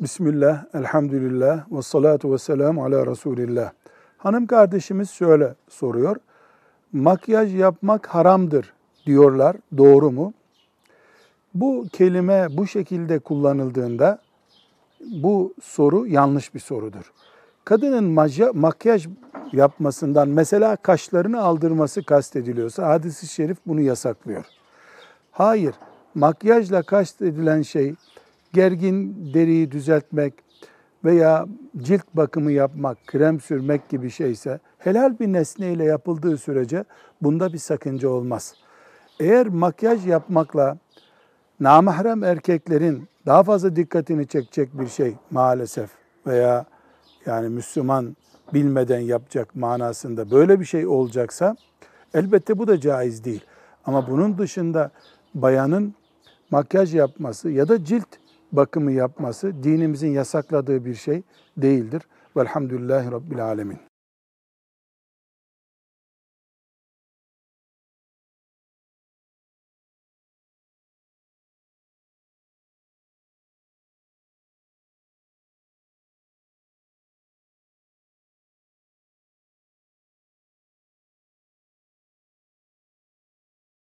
Bismillah, elhamdülillah, ve salatu ve selamu ala Resulillah. Hanım kardeşimiz şöyle soruyor. Makyaj yapmak haramdır diyorlar, doğru mu? Bu kelime bu şekilde kullanıldığında bu soru yanlış bir sorudur. Kadının makyaj yapmasından mesela kaşlarını aldırması kastediliyorsa hadis-i şerif bunu yasaklıyor. Hayır, makyajla kastedilen şey gergin deriyi düzeltmek veya cilt bakımı yapmak, krem sürmek gibi şeyse helal bir nesneyle yapıldığı sürece bunda bir sakınca olmaz. Eğer makyaj yapmakla namahrem erkeklerin daha fazla dikkatini çekecek bir şey maalesef veya yani Müslüman bilmeden yapacak manasında böyle bir şey olacaksa elbette bu da caiz değil. Ama bunun dışında bayanın makyaj yapması ya da cilt bakımı yapması dinimizin yasakladığı bir şey değildir. Velhamdülillahi Rabbil Alemin.